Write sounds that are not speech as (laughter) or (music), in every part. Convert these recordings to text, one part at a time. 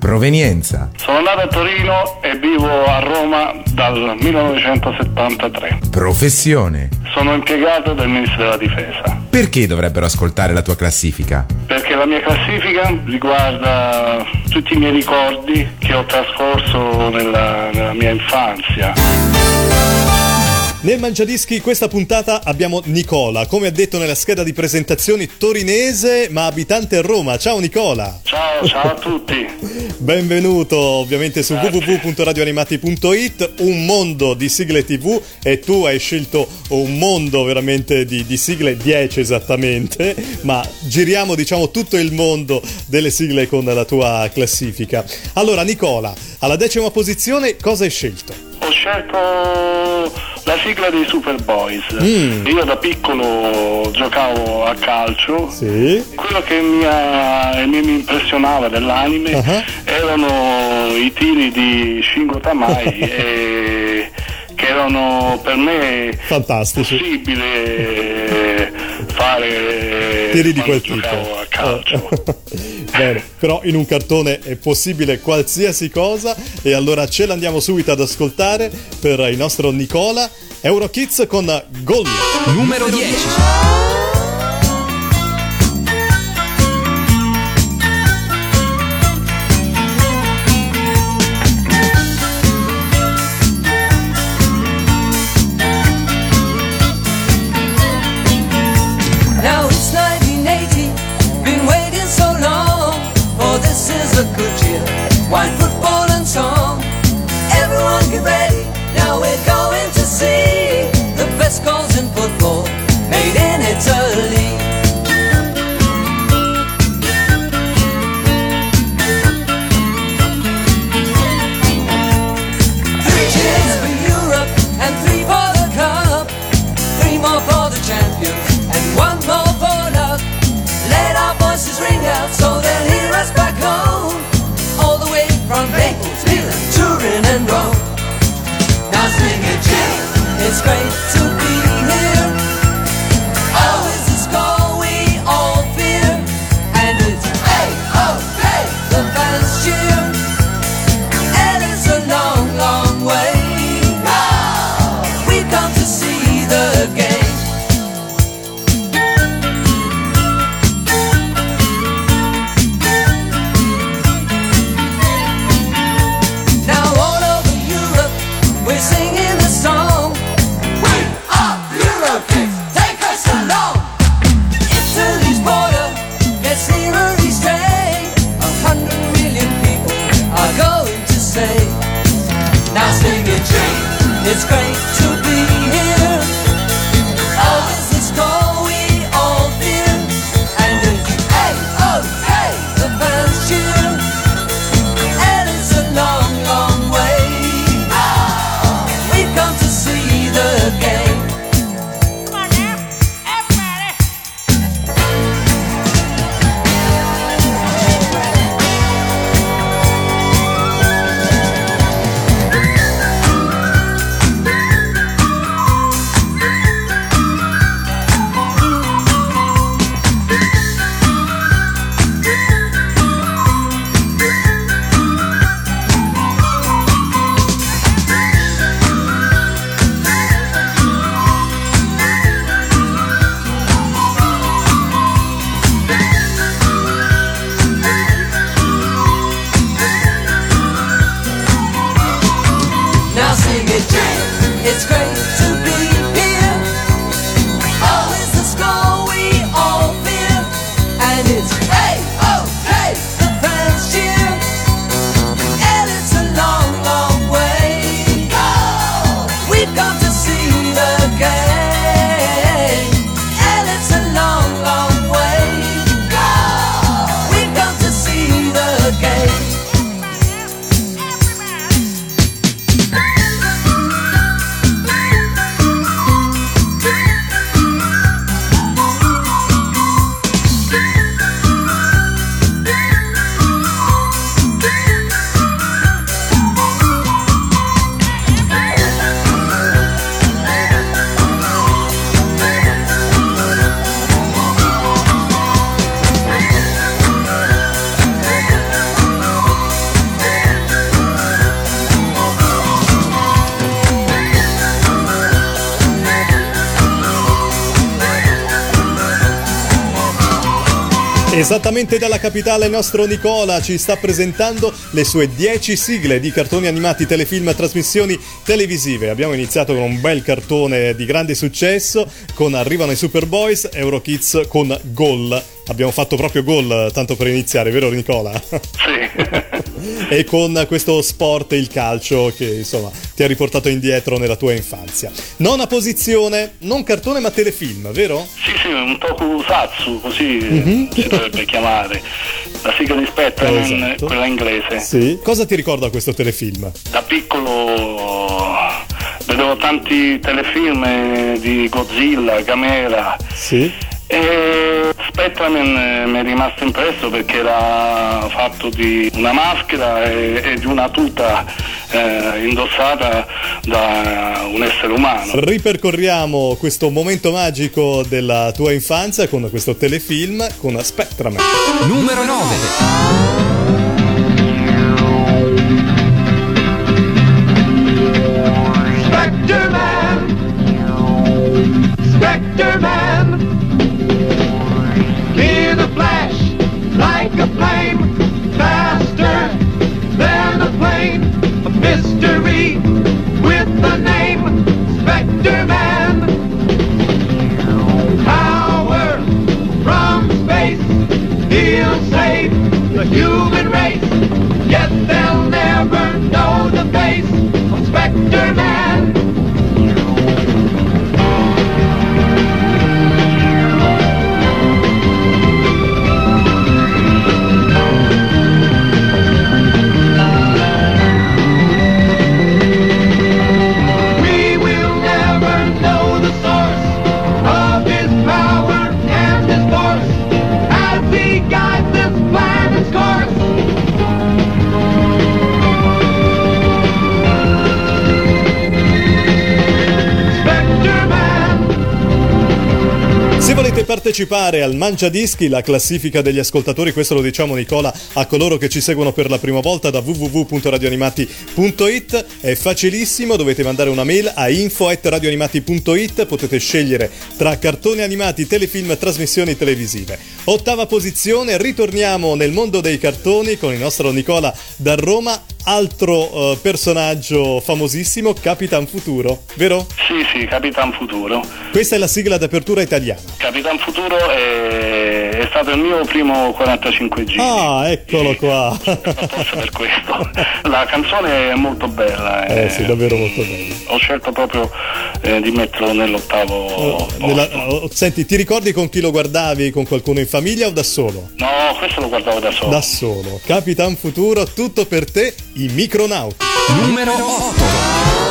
Provenienza, Sono nato a Torino e vivo a Roma dal 1973. professione. Sono impiegato del Ministero della Difesa. Perché dovrebbero ascoltare la tua classifica? Perché la mia classifica riguarda tutti i miei ricordi che ho trascorso nella, nella mia infanzia. Nel Mangiadischi questa puntata abbiamo Nicola, come ha detto nella scheda di presentazioni torinese ma abitante a Roma. Ciao Nicola! Ciao, ciao a tutti. (laughs) Benvenuto ovviamente su www.radioanimati.it, un mondo di sigle tv e tu hai scelto un mondo veramente di, di sigle 10 esattamente, ma giriamo diciamo tutto il mondo delle sigle con la tua classifica. Allora Nicola, alla decima posizione cosa hai scelto? Scelto la sigla dei Superboys. Io da piccolo giocavo a calcio. Sì. Quello che mi, ha- mi- impressionava dell'anime Ah. erano i tiri di Shingo Tamai (laughs) e che erano per me Fantastici. possibile (laughs) fare Tiri di quel tipo. a calcio. (laughs) Bene, però in un cartone è possibile qualsiasi cosa e allora ce l'andiamo subito ad ascoltare per il nostro Nicola Eurokids con Gol. Numero 10. Esattamente dalla capitale il nostro Nicola ci sta presentando le sue 10 sigle di cartoni animati, telefilm e trasmissioni televisive. Abbiamo iniziato con un bel cartone di grande successo con Arrivano i Superboys, Eurokids con Gol. Abbiamo fatto proprio gol tanto per iniziare, vero Nicola? Sì. (laughs) e con questo sport, il calcio, che insomma ti ha riportato indietro nella tua infanzia. Nona posizione, non cartone ma telefilm, vero? Sì, sì, un tokusatsu, così si dovrebbe chiamare. La sigla di Spectreman, Esatto. quella inglese. Sì. Cosa ti ricorda questo telefilm? Da piccolo vedevo tanti telefilm eh, di Godzilla, Gamera Sì. E Spectreman eh, mi è rimasto impresso perché era fatto di una maschera e, e di una tuta eh, indossata da un essere umano. Ripercorriamo questo momento magico della tua infanzia con questo telefilm con Spectraman. Numero 9. Spectre Man, Spectre Man, know the face of Spectre Se volete partecipare al Mangia Dischi, la classifica degli ascoltatori, questo lo diciamo Nicola a coloro che ci seguono per la prima volta da www.radioanimati.it, è facilissimo, dovete mandare una mail a info@radioanimati.it, potete scegliere tra cartoni animati, telefilm trasmissioni televisive. Ottava posizione, ritorniamo nel mondo dei cartoni con il nostro Nicola da Roma, altro eh, personaggio famosissimo, Capitan Futuro, vero? Sì, sì, Capitan Futuro. Questa è la sigla d'apertura italiana. Capitan Futuro è, è stato il mio primo 45 giri. Ah, eccolo qua. Forse per questo. La canzone è molto bella. Eh sì, davvero molto bello. Ho scelto proprio eh, di metterlo nell'ottavo posto. Nella- oh, senti, ti ricordi con chi lo guardavi? Con qualcuno in famiglia o da solo? No, questo lo guardavo da solo. Da solo. Capitan Futuro, tutto per te, i micronauti. Numero 8.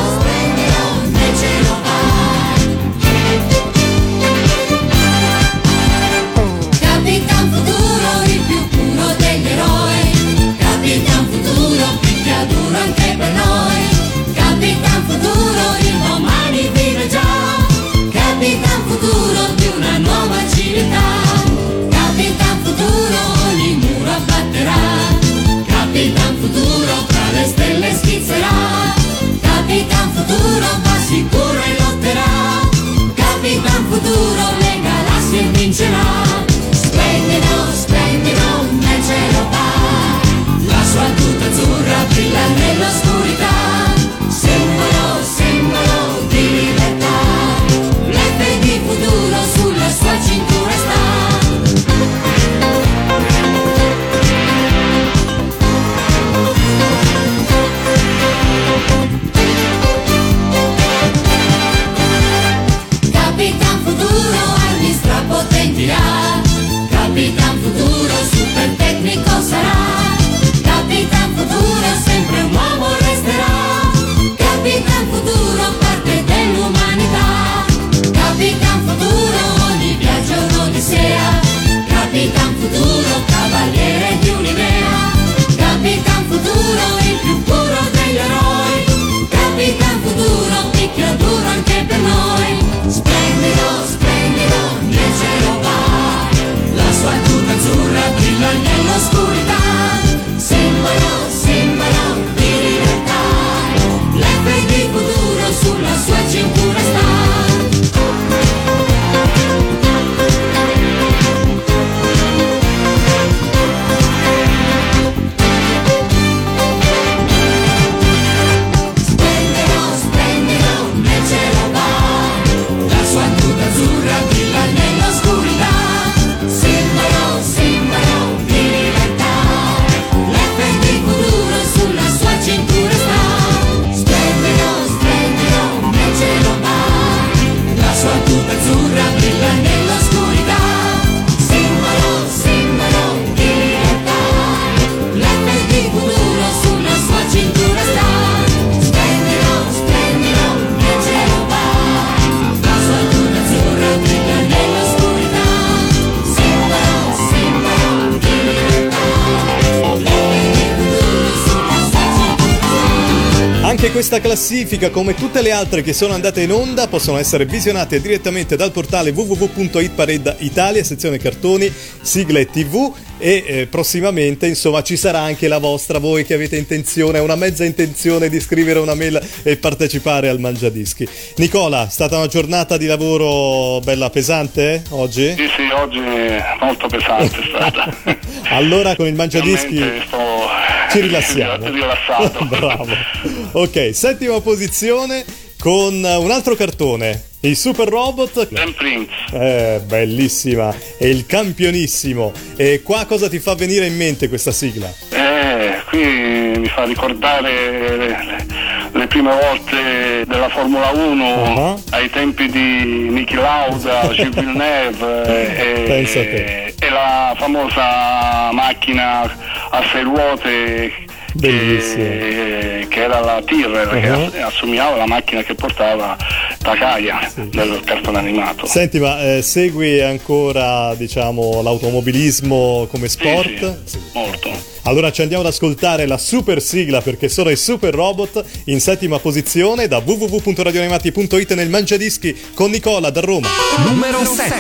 Classifica, come tutte le altre che sono andate in onda, possono essere visionate direttamente dal portale www.hitparade Italia, sezione cartoni, sigle TV e eh, prossimamente insomma ci sarà anche la vostra, voi che avete intenzione, una mezza intenzione di scrivere una mail e partecipare al Mangiadischi. Nicola, è stata una giornata di lavoro bella pesante eh, oggi? Sì, sì, oggi è molto pesante è stata. (laughs) Allora con il Mangiadischi sto ci rilassiamo. rilassato. (laughs) Bravo. Ok, settima posizione con un altro cartone, il Super Robot. Dan Prince. Eh, bellissima, è il campionissimo. E qua cosa ti fa venire in mente questa sigla? Eh, qui mi fa ricordare le, le prime volte della Formula 1 Uh-huh. ai tempi di Niki Lauda, (laughs) Gilles Villeneuve eh, e, te. e la famosa macchina a sei ruote che, che era la Tyrrell Uh-huh. che ass- assomigliava alla macchina che portava Takaya del cartone animato. Senti, ma eh, segui ancora, diciamo, l'automobilismo come Sì, sport? sì, molto. Allora ci andiamo ad ascoltare la super sigla perché sono i Super Robot in settima posizione da www.radioanimati.it nel Mangiadischi con Nicola da Roma. Numero 7.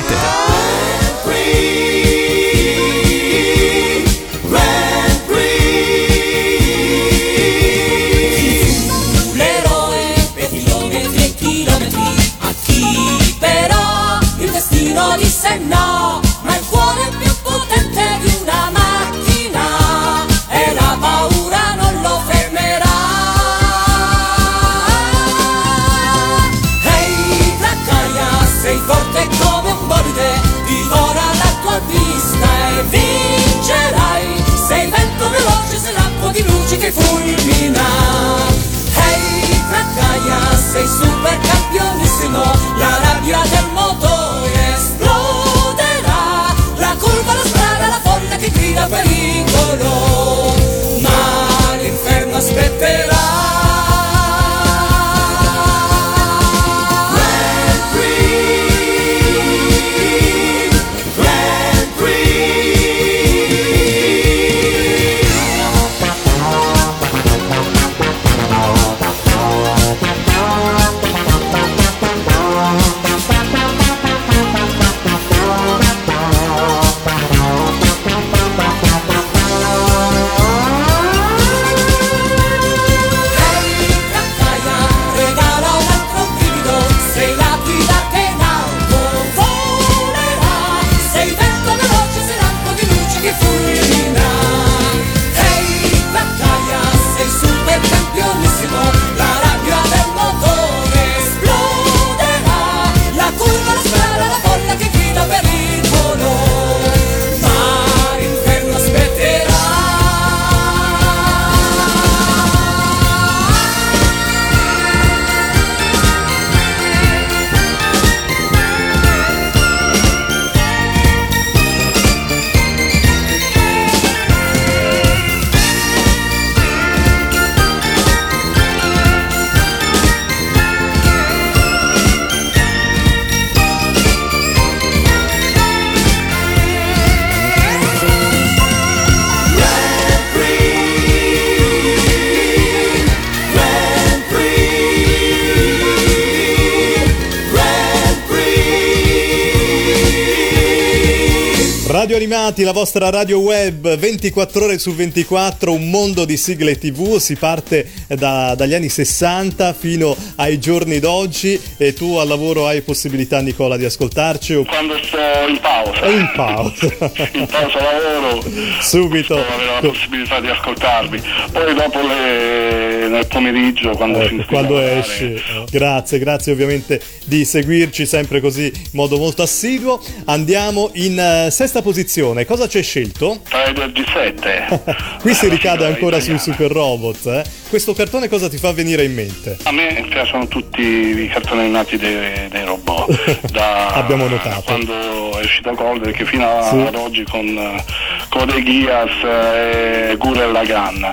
Animati, la vostra radio web 24 ore su 24, un mondo di sigle TV, si parte da- dagli anni 60 fino ai giorni d'oggi e tu al lavoro hai possibilità Nicola di ascoltarci o Quando sto in pausa. in pausa? (laughs) in pausa lavoro Subito. avere la possibilità di ascoltarvi poi dopo le- nel pomeriggio quando di quando esci. eh. Grazie, grazie ovviamente di seguirci sempre così in modo molto assiduo. Andiamo in eh, sesta posizione. Cosa c'è scelto? Tra i due G7 Qui si La ricade ancora sui italiana. super robot. eh. Questo cartone cosa ti fa venire in mente? A me piacciono tutti i cartoni animati dei, dei robot. (laughs) Da Abbiamo notato. Quando è uscito Golden, che fino a- Sì. ad oggi con eh, Code Geass eh, e Gurren Lagann.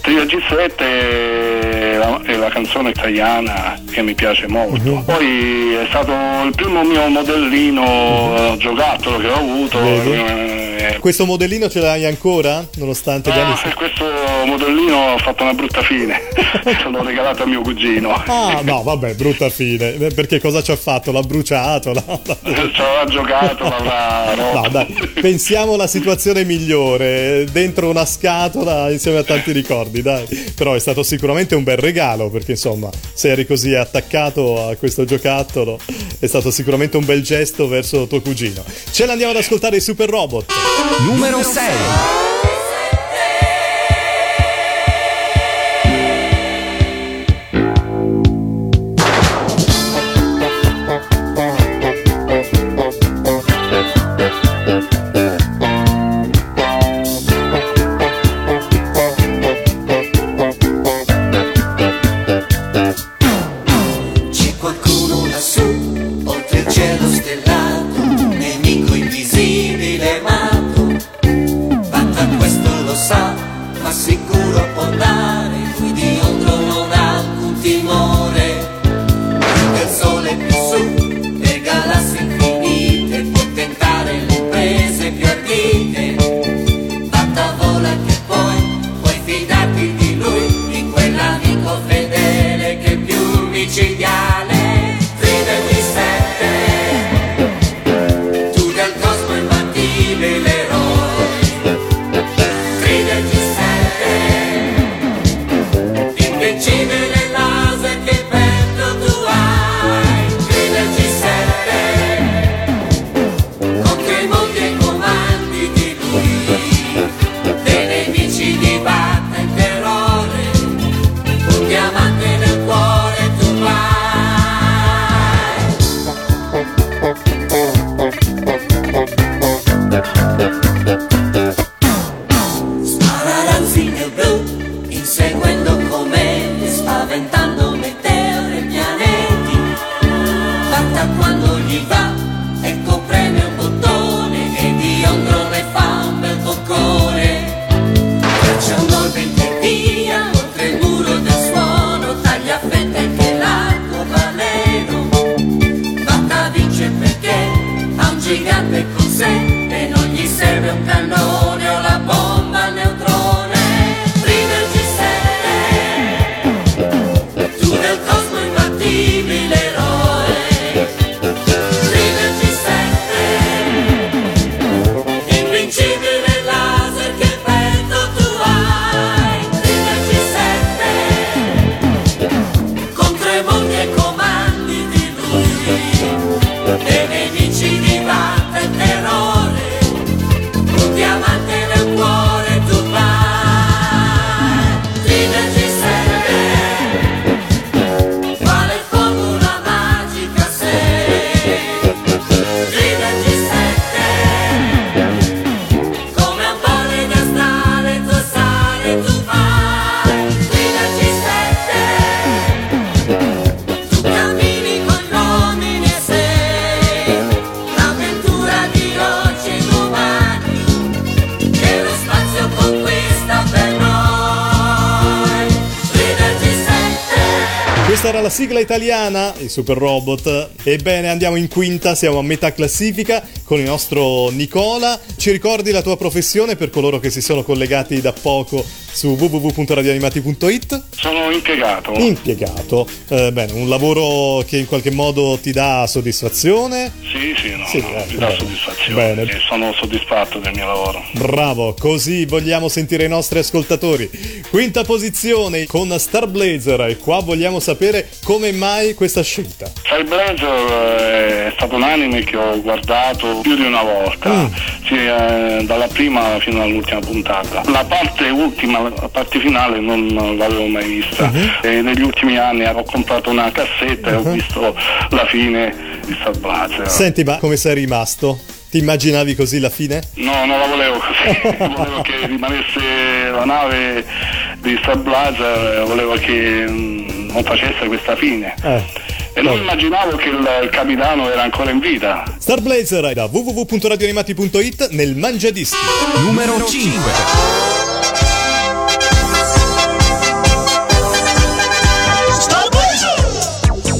Trio G7 è la, è la canzone italiana che mi piace molto. Mhm. Poi è stato il primo mio modellino eh, giocattolo che ho avuto. Eh, Eh, Questo modellino ce l'hai ancora? Nonostante anni... No, e questo modellino ha fatto una brutta fine. (laughs) L'ho regalato a mio cugino. Ah, no, vabbè, brutta fine. Eh, Perché cosa ci ha fatto? L'ha bruciato? l'ha- Ci aveva (laughs) giocato, l'avrà No, dai, pensiamo alla situazione migliore, dentro una scatola insieme a tanti ricordi, dai. Però è stato sicuramente un bel regalo, perché insomma, se eri così attaccato a questo giocattolo, è stato sicuramente un bel gesto verso tuo cugino. Ce l'andiamo ad ascoltare i Super Robot. Numero 6. La sigla italiana, i Super Robot. Ebbene, andiamo in quinta, siamo a metà classifica con il nostro Nicola. Ci ricordi la tua professione per coloro che si sono collegati da poco su www.radioanimati.it? Sono impiegato. Impiegato. Eh, bene, un lavoro che in qualche modo ti dà soddisfazione. Sì, sì, no, Sì, no, eh, mi dà bene. soddisfazione. Bene. Sono soddisfatto del mio lavoro. Bravo, così vogliamo sentire i nostri ascoltatori. Quinta posizione con Star Blazer e qua vogliamo sapere come mai questa scelta. Star Blazer eh, è stato un anime che ho guardato più di una volta, Mm. sì, eh, dalla prima fino all'ultima puntata. La parte ultima, la parte finale non l'avevo mai vista e negli ultimi anni ho comprato una cassetta e ho visto la fine di Star Blazer. Senti, ma come sei rimasto? Ti immaginavi così la fine? No, non la volevo così, (laughs) volevo che rimanesse la nave di Star Blazer, volevo che mm, non facesse questa fine. Eh. E non immaginavo che il, il, capitano era ancora in vita. Star Blazer da www.radioanimati.it nel Mangiadischi. Numero 5.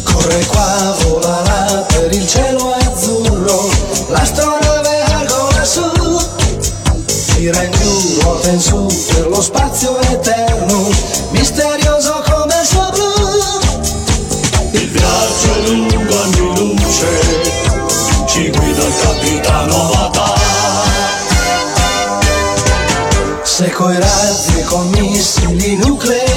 Corre qua, vola là per il cielo azzurro, l'astronave argola su, tira in giù, ruota in su per lo spazio e eterno. E con missili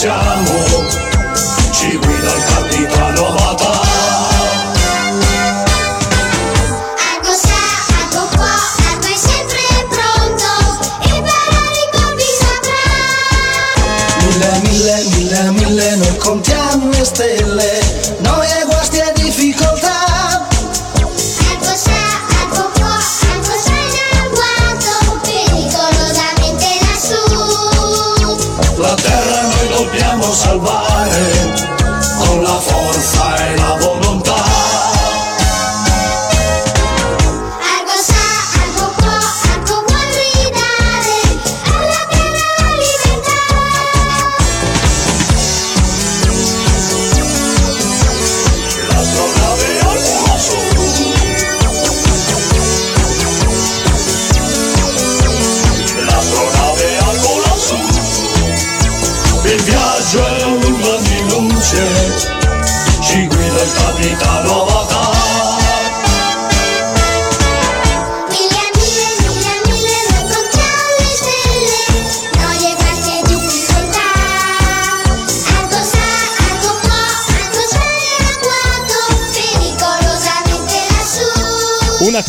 siamo. Ci guida il capitano. Mille, mille, mille, mille Noi contiamo le stelle Shabbat.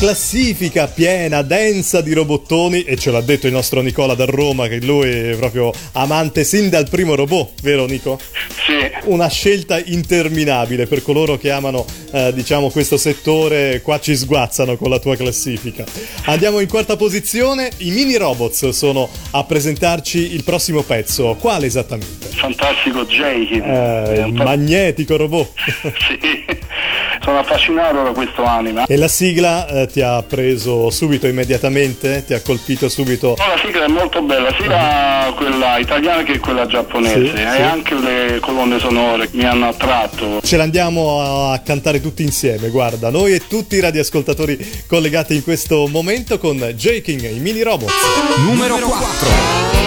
Classifica piena, densa di robottoni e ce l'ha detto il nostro Nicola da Roma che lui è proprio amante sin dal primo robot, vero Nico? Sì, Una scelta interminabile per coloro che amano eh, diciamo questo settore, qua ci sguazzano con la tua classifica. Andiamo in quarta posizione, i mini robots sono a presentarci il prossimo pezzo, quale esattamente? fantastico Jake. Eh, un magnetico robot. (laughs) sì, sono affascinato da questo anime. e la sigla eh, ti ha preso subito, immediatamente? Ti ha colpito subito? No, la sigla è molto bella, sia quella italiana che quella giapponese Sì, e sì. anche le colonne sonore mi hanno attratto. Ce l'andiamo a cantare tutti insieme, guarda, noi e tutti i radioascoltatori collegati in questo momento con Jaking, i mini robot. Numero 4.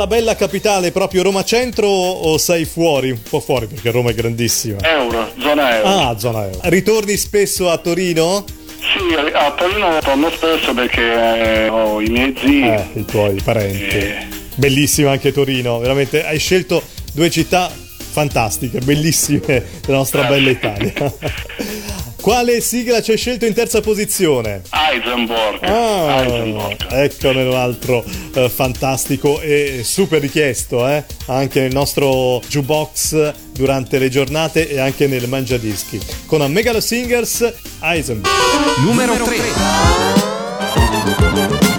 Dalla bella capitale, proprio Roma Centro, o sei fuori? Un po' fuori perché Roma è grandissima. Euro, zona euro. Ah, zona euro. Ritorni spesso a Torino? Sì, a Torino torno spesso perché eh, ho i miei zii. Eh, i tuoi parenti. Bellissima anche Torino, veramente hai scelto due città fantastiche, bellissime della nostra bella Italia. (laughs) Quale sigla ci hai scelto in terza posizione? Eisenborg. Ah, Eisenborg. Eccone un altro eh, fantastico e super richiesto, eh? anche nel nostro jukebox durante le giornate e anche nel mangiadischi. Con a Megalo Singers Eisenborg. Numero, Numero 3.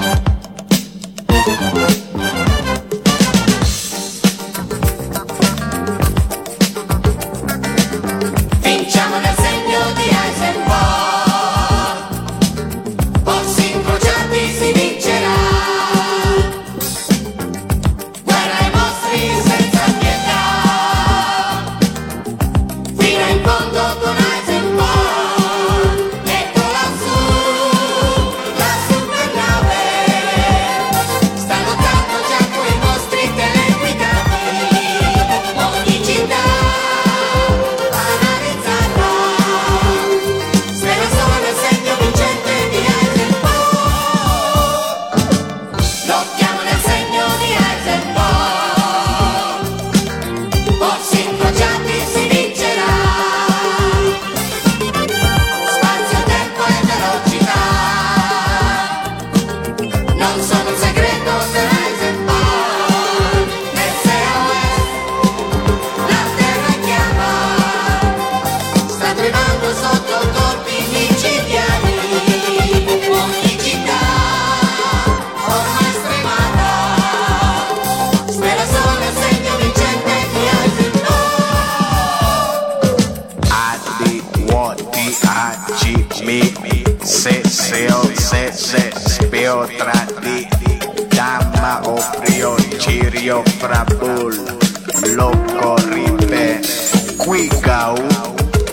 Cirio, frabul, loco, ripe, qui gau,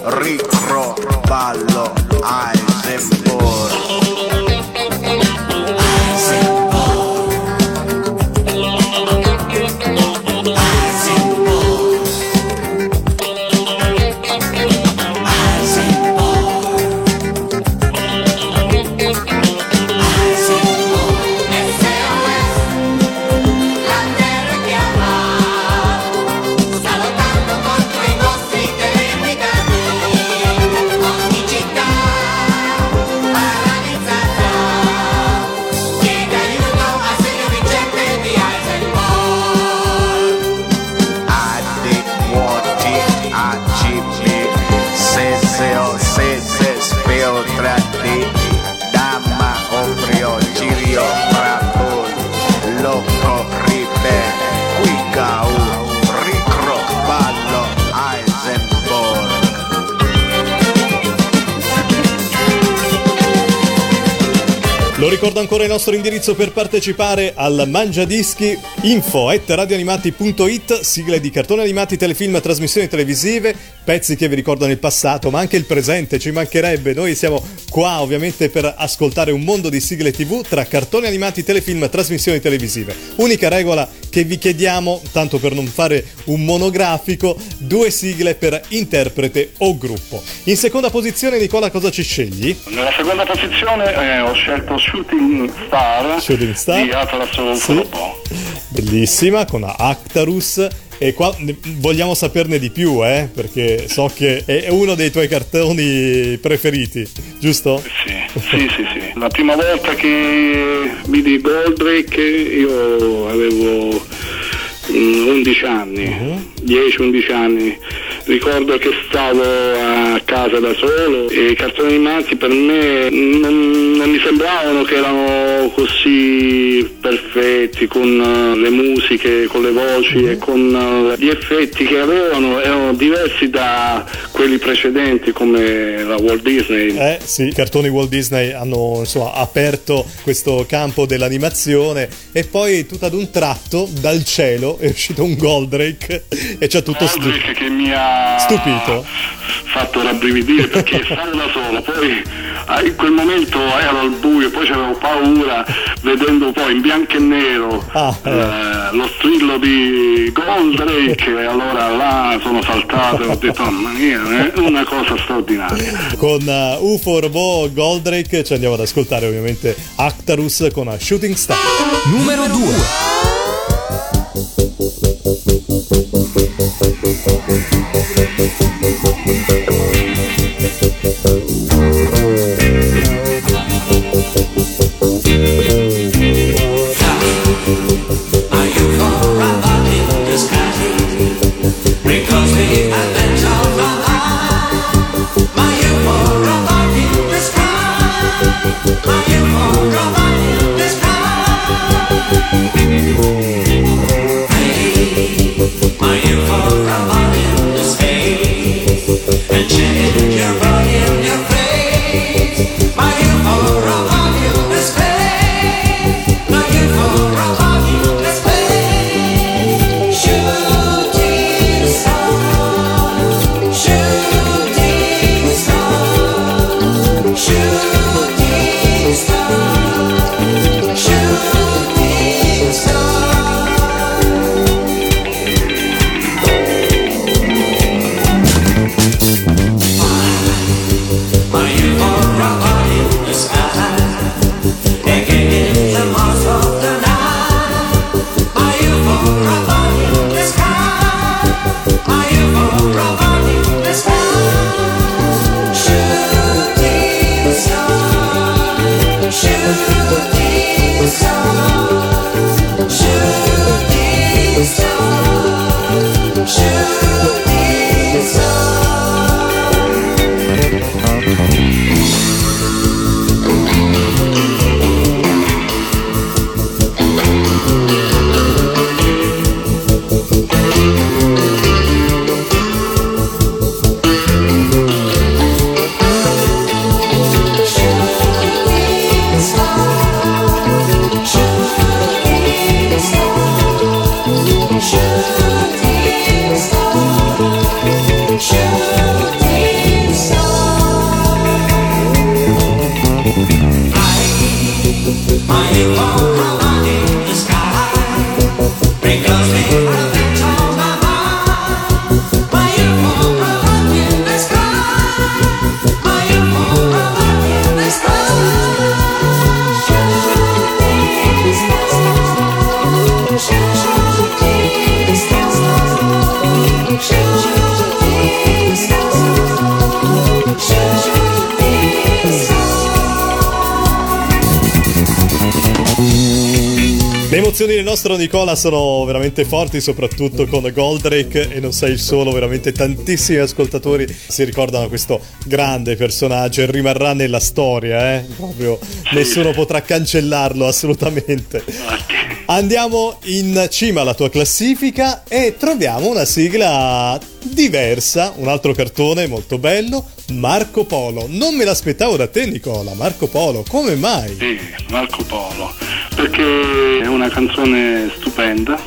ricro, ballo, Eisenborg. Ricordo ancora il nostro indirizzo per partecipare al Mangiadischi info at radioanimati.it sigle di cartoni animati, telefilm, trasmissioni televisive, pezzi che vi ricordano il passato ma anche il presente, ci mancherebbe, noi siamo qua ovviamente per ascoltare un mondo di sigle tv tra cartoni animati, telefilm, trasmissioni televisive. Unica regola che vi chiediamo, tanto per non fare un monografico, due sigle per interprete o gruppo. In seconda posizione Nicola cosa ci scegli? Nella seconda posizione eh, ho scelto Shooting Star, Shooting Star. di Atlas Sì. Bellissima, con Actarus. E qua vogliamo saperne di più, eh? Perché so che è uno dei tuoi cartoni preferiti, giusto? Sì, sì, sì, sì. La prima volta che vidi Goldrake io avevo 11 anni, 10-11 anni. Ricordo che stavo a casa da solo e i cartoni animati per me non, non mi sembravano che erano così perfetti con eh, le musiche, con le voci e con eh, gli effetti che avevano erano diversi da quelli precedenti come la Walt Disney. Eh sì, i cartoni Walt Disney hanno insomma aperto questo campo dell'animazione e poi tutto ad un tratto dal cielo è uscito un Goldrake e c'è tutto stu- Goldrake che mi ha stupito. fatto rabbrividire perché (laughs) stavo da solo, poi ah, in quel momento ero al buio, poi c'avevo paura vedendo poi in bianco e nero Ah, eh, lo strillo di Goldrake e allora là sono saltato e ho detto mamma mia, è una cosa straordinaria. Con uh, UFO Robot Goldrake ci andiamo ad ascoltare ovviamente Actarus con uh, Shooting Star. Numero 2. Thank you. Le nostro Nicola sono veramente forti, soprattutto con Goldrake e non sei il solo, veramente tantissimi ascoltatori si ricordano questo grande personaggio e rimarrà nella storia, eh? Proprio nessuno potrà cancellarlo assolutamente. Andiamo in cima alla tua classifica e troviamo una sigla diversa, un altro cartone molto bello, Marco Polo. Non me l'aspettavo da te Nicola, Marco Polo, come mai? Sì, Marco Polo, perché è una canzone stupenda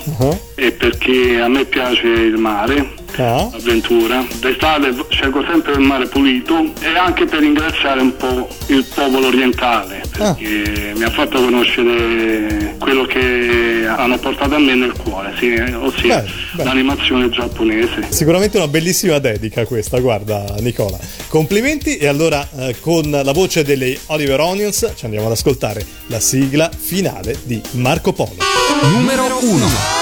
e perché a me piace il mare, Ah. l'avventura. D'estate scelgo sempre il mare pulito e anche per ringraziare un po' il popolo orientale, perché mi ha fatto conoscere quello che hanno portato a me nel cuore, sì, ossia Beh, beh. l'animazione giapponese. Sicuramente una bellissima dedica questa, guarda Nicola. Complimenti e allora eh, con la voce delle Oliver Onions ci andiamo ad ascoltare la sigla finale di Marco Polo. Numero 1.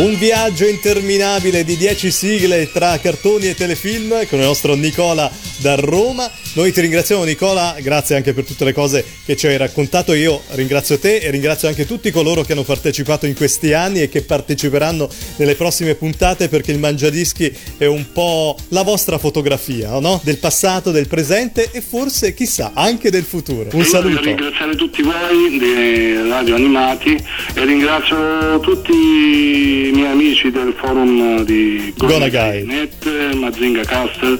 Un viaggio interminabile di 10 sigle tra cartoni e telefilm con il nostro Nicola da Roma. Noi ti ringraziamo Nicola, grazie anche per tutte le cose che ci hai raccontato. Io ringrazio te e ringrazio anche tutti coloro che hanno partecipato in questi anni e che parteciperanno nelle prossime puntate perché il Mangiadischi è un po' la vostra fotografia, no? Del passato, del presente e forse, chissà, anche del futuro. Un Io Voglio saluto. ringraziare tutti voi di Radio Animati e ringrazio tutti i miei amici del forum di Gonagai. Net, Mazinga Castle,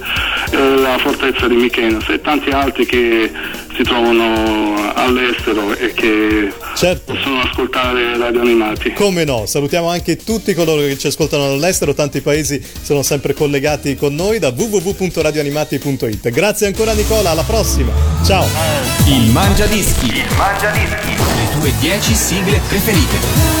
eh, la Fortezza di Mykonos e tanti altri che si trovano all'estero e che Certo. possono ascoltare Radio Animati. Come no, salutiamo anche tutti coloro che ci ascoltano dall'estero, tanti paesi sono sempre collegati con noi da www.radioanimati.it. Grazie ancora Nicola, alla prossima. Ciao. Il Mangiadischi. Il Mangiadischi. Le tue 10 sigle preferite.